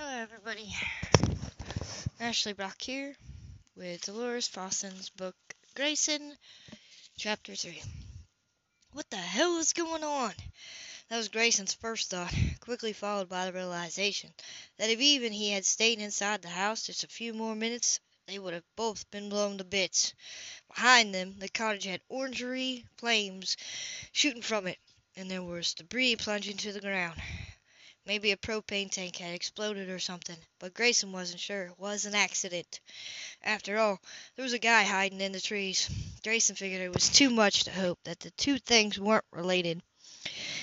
Hello, everybody. Ashley Brock here with Delores Fossen's book Grayson, Chapter 3. What the hell is going on? That was Grayson's first thought, quickly followed by the realization that if even he had stayed inside the house just a few more minutes, they would have both been blown to bits. Behind them, the cottage had orangery flames shooting from it, and there was debris plunging to the ground. Maybe a propane tank had exploded or something, but Grayson wasn't sure it was an accident. After all, there was a guy hiding in the trees. Grayson figured it was too much to hope that the two things weren't related.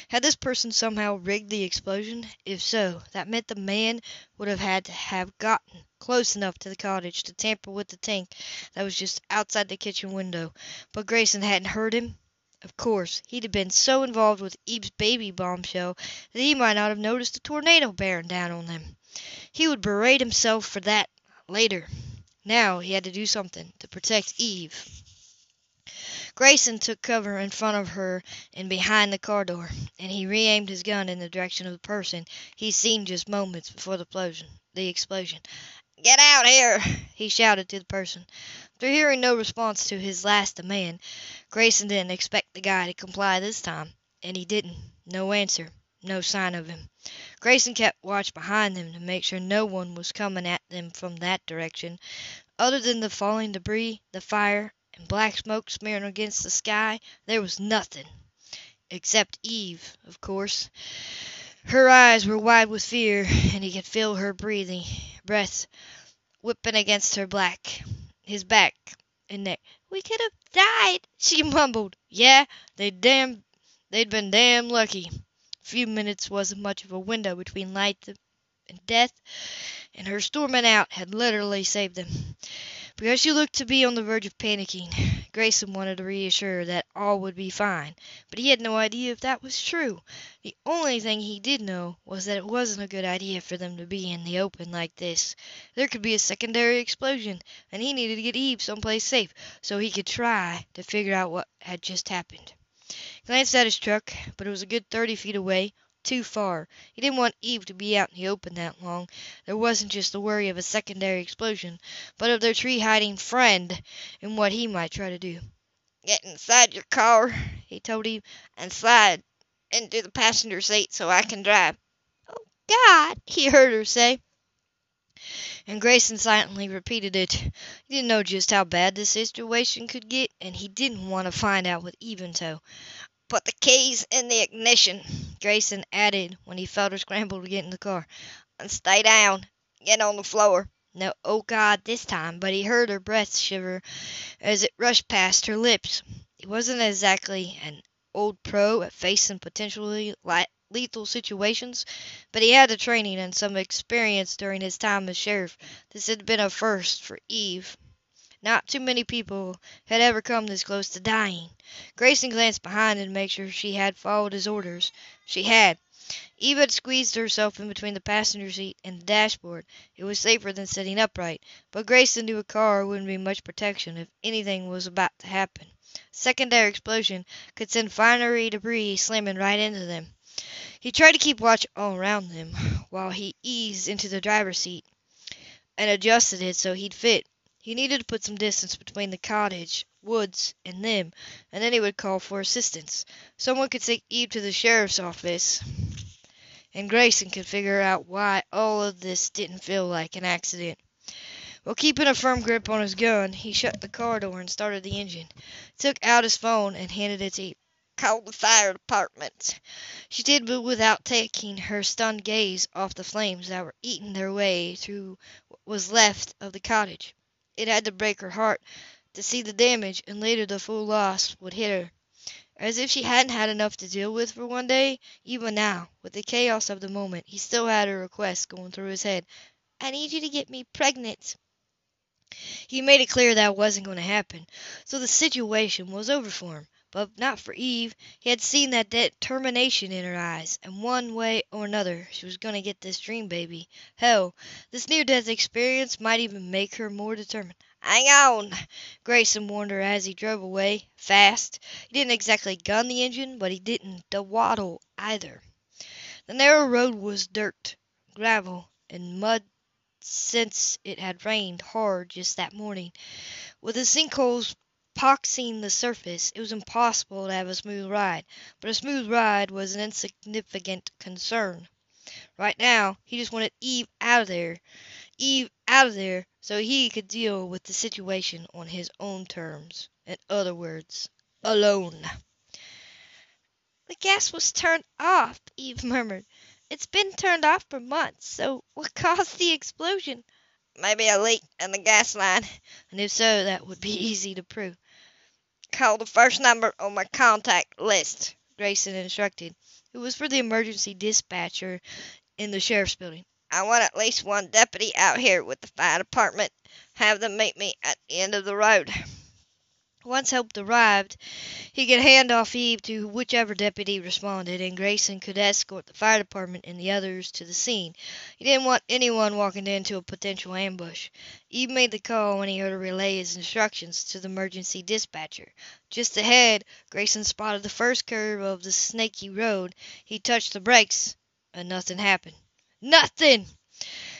Had this person somehow rigged the explosion? If so, that meant the man would have had to have gotten close enough to the cottage to tamper with the tank that was just outside the kitchen window. But Grayson hadn't heard him. Of course, he'd have been so involved with Eve's baby bombshell that he might not have noticed a tornado bearing down on them. He would berate himself for that later. Now he had to do something to protect Eve. Grayson took cover in front of her and behind the car door, and he re-aimed his gun in the direction of the person he'd seen just moments before the explosion. The explosion. "Get out here!" he shouted to the person. After hearing no response to his last demand, Grayson didn't expect the guy to comply this time, and he didn't. No answer. No sign of him. Grayson kept watch behind them to make sure no one was coming at them from that direction. Other than the falling debris, the fire, and black smoke smearing against the sky, there was nothing. Except Eve, of course. Her eyes were wide with fear, and he could feel her breathing breath whipping against her back, his back and neck. "We could have died," she mumbled. Yeah, they'd damn they'd been damn lucky. A few minutes wasn't much of a window between life and death, and her storming out had literally saved them. Because she looked to be on the verge of panicking, Grayson wanted to reassure her that all would be fine, but he had no idea if that was true. The only thing he did know was that it wasn't a good idea for them to be in the open like this. There could be a secondary explosion, and he needed to get Eve someplace safe so he could try to figure out what had just happened. He glanced at his truck, but it was a good thirty feet away, too far. He didn't want Eve to be out in the open that long. There wasn't just the worry of a secondary explosion, but of their tree-hiding friend and what he might try to do. "Get inside your car," he told Eve, "and slide into the passenger seat so I can drive." "Oh, God!" he heard her say. And Grayson silently repeated it. He didn't know just how bad the situation could get, and he didn't want to find out with Eve in "Put the keys in the ignition," Grayson added when he felt her scramble to get in the car, "and stay down. Get on the floor." No "Oh God!" this time, but he heard her breath shiver as it rushed past her lips. He wasn't exactly an old pro at facing potentially lethal situations, but he had the training and some experience during his time as sheriff. This had been a first for Eve. Not too many people had ever come this close to dying. Grayson glanced behind to make sure she had followed his orders. She had. Eva had squeezed herself in between the passenger seat and the dashboard. It was safer than sitting upright, but Grayson knew a car wouldn't be much protection if anything was about to happen. Secondary explosion could send fiery debris slamming right into them. He tried to keep watch all around them while he eased into the driver's seat and adjusted it so he'd fit. He needed to put some distance between the cottage, woods, and them, and then he would call for assistance. Someone could take Eve to the sheriff's office, and Grayson could figure out why all of this didn't feel like an accident. While keeping a firm grip on his gun, he shut the car door and started the engine. Took out his phone and handed it to Eve. "Call the fire department." She did but without taking her stunned gaze off the flames that were eating their way through what was left of the cottage. It had to break her heart to see the damage, and later the full loss would hit her. As if she hadn't had enough to deal with for one day, even now, with the chaos of the moment, he still had her request going through his head. "I need you to get me pregnant." He made it clear that wasn't going to happen, so the situation was over for him. But not for Eve. He had seen that determination in her eyes, and one way or another she was going to get this dream baby. Hell, this near death experience might even make her more determined. "Hang on!" Grayson warned her as he drove away, fast. He didn't exactly gun the engine, but he didn't dawdle either. The narrow road was dirt, gravel, and mud since it had rained hard just that morning. With the sinkholes poxing the surface, it was impossible to have a smooth ride, but a smooth ride was an insignificant concern. Right now, he just wanted Eve out of there. Eve out of there so he could deal with the situation on his own terms. In other words, alone. The gas was turned off, Eve murmured. It's been turned off for months, so what caused the explosion? Maybe a leak in the gas line. And if so, that would be easy to prove. Call the first number on my contact list, Grayson instructed. It was for the emergency dispatcher in the sheriff's building. I want at least one deputy out here with the fire department. Have them meet me at the end of the road. Once help arrived, he could hand off Eve to whichever deputy responded, and Grayson could escort the fire department and the others to the scene. He didn't want anyone walking into a potential ambush. Eve made the call when he heard her relay his instructions to the emergency dispatcher. Just ahead, Grayson spotted the first curve of the snaky road. He touched the brakes, and nothing happened. Nothing!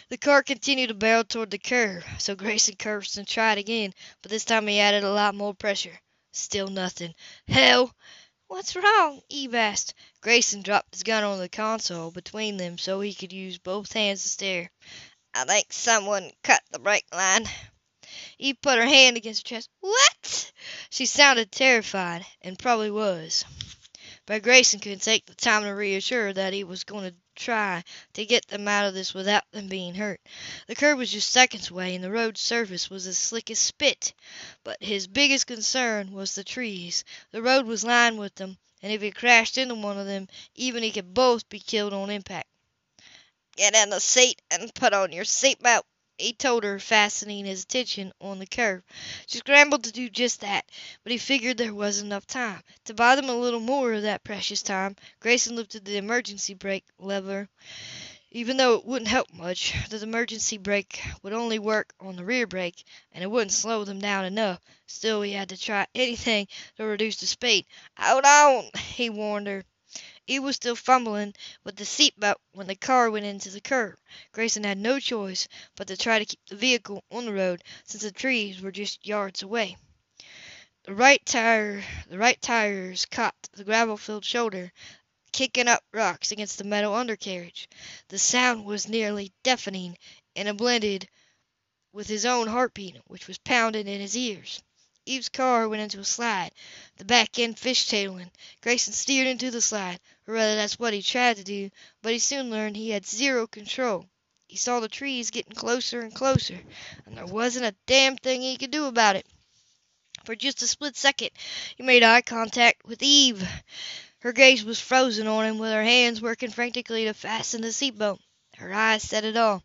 The car continued to barrel toward the curve, so Grayson cursed and tried again, but this time he added a lot more pressure. Still nothing. Hell! What's wrong? Eve asked. Grayson dropped his gun on the console between them so he could use both hands to steer. I think someone cut the brake line. Eve put her hand against her chest. What? She sounded terrified, and probably was. But Grayson couldn't take the time to reassure her that he was going to try to get them out of this without them being hurt. The curve was just seconds away, and the road surface was as slick as spit. But his biggest concern was the trees. The road was lined with them, and if he crashed into one of them, even he could both be killed on impact. Get in the seat and put on your seatbelt, he told her, fastening his attention on the curve. She scrambled to do just that, but he figured there wasn't enough time. To buy them a little more of that precious time, Grayson lifted the emergency brake lever. Even though it wouldn't help much, the emergency brake would only work on the rear brake, and it wouldn't slow them down enough. Still, he had to try anything to reduce the speed. Hold on, he warned her. He was still fumbling with the seat belt when the car went into the curb. Grayson had no choice but to try to keep the vehicle on the road, since the trees were just yards away. The right tire, the right tires caught the gravel-filled shoulder, kicking up rocks against the metal undercarriage. The sound was nearly deafening, and it blended with his own heartbeat, which was pounding in his ears. Eve's car went into a slide, the back end fishtailing. Grayson steered into the slide, or rather that's what he tried to do, but he soon learned he had zero control. He saw the trees getting closer and closer, and there wasn't a damn thing he could do about it. For just a split second he made eye contact with Eve. Her gaze was frozen on him, with her hands working frantically to fasten the seatbelt. Her eyes said it all.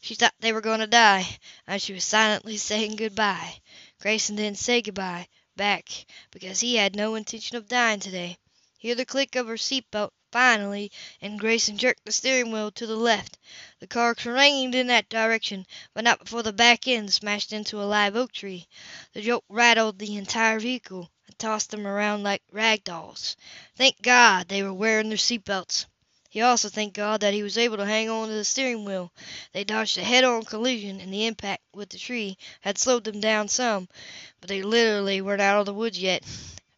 She thought they were going to die, and she was silently saying goodbye. Grayson didn't say goodbye back because he had no intention of dying today. He heard the click of her seat belt finally, and Grayson jerked the steering wheel to the left. The car careened in that direction, but not before the back end smashed into a live oak tree. The jolt rattled the entire vehicle and tossed them around like rag dolls. Thank God they were wearing their seat belts. He also thanked God that he was able to hang on to the steering wheel. They dodged a head-on collision, and the impact with the tree had slowed them down some, but they literally weren't out of the woods yet.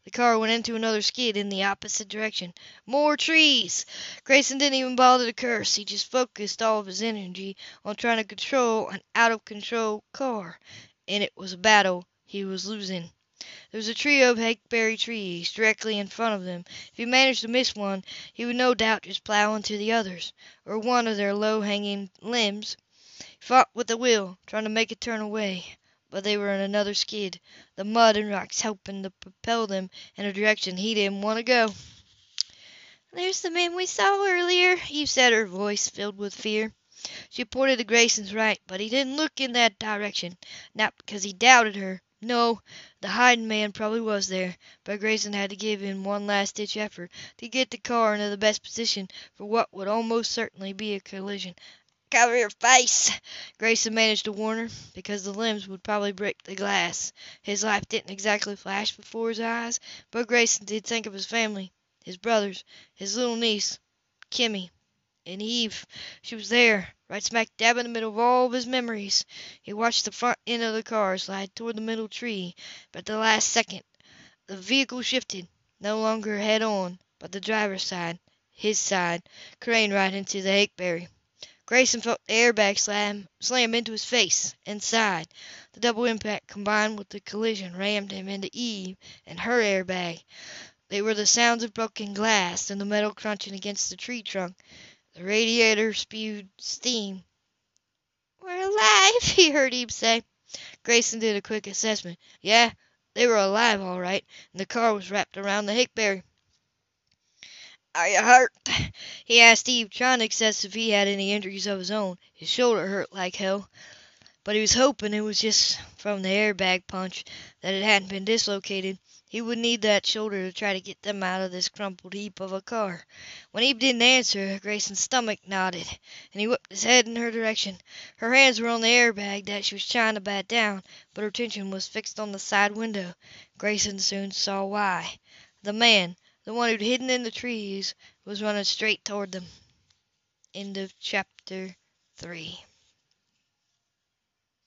The car went into another skid in the opposite direction. More trees! Grayson didn't even bother to curse. He just focused all of his energy on trying to control an out-of-control car, and it was a battle he was losing. There was a trio of hackberry trees directly in front of them. If he managed to miss one, he would no doubt just plow into the others, or one of their low-hanging limbs. He fought with the wheel, trying to make it turn away, but they were in another skid, the mud and rocks helping to propel them in a direction he didn't want to go. "There's the man we saw earlier," Eve said, her voice filled with fear. She pointed to Grayson's right, but he didn't look in that direction, not because he doubted her. No, the hiding man probably was there, but Grayson had to give in one last ditch effort to get the car into the best position for what would almost certainly be a collision. Cover your face, Grayson managed to warn her, because the limbs would probably break the glass. His life didn't exactly flash before his eyes, but Grayson did think of his family, his brothers, his little niece, Kimmy. And Eve, she was there, right smack dab in the middle of all his memories. He watched the front end of the car slide toward the middle tree, but at the last second the vehicle shifted, no longer head on, but the driver's side, his side, careened right into the hackberry. Grayson felt the airbag slam, slam into his face and side. The double impact combined with the collision rammed him into Eve and her airbag. There were the sounds of broken glass and the metal crunching against the tree trunk. The radiator spewed steam. We're alive, he heard Eve say. Grayson did a quick assessment. Yeah, they were alive all right, and the car was wrapped around the hickberry. Are you hurt? He asked Eve, trying to assess if he had any injuries of his own. His shoulder hurt like hell, but he was hoping it was just from the airbag punch, that it hadn't been dislocated. He would need that shoulder to try to get them out of this crumpled heap of a car. When Eve didn't answer, Grayson's stomach knotted, and he whipped his head in her direction. Her hands were on the airbag that she was trying to bat down, but her attention was fixed on the side window. Grayson soon saw why. The man, the one who'd hidden in the trees, was running straight toward them. End of chapter 3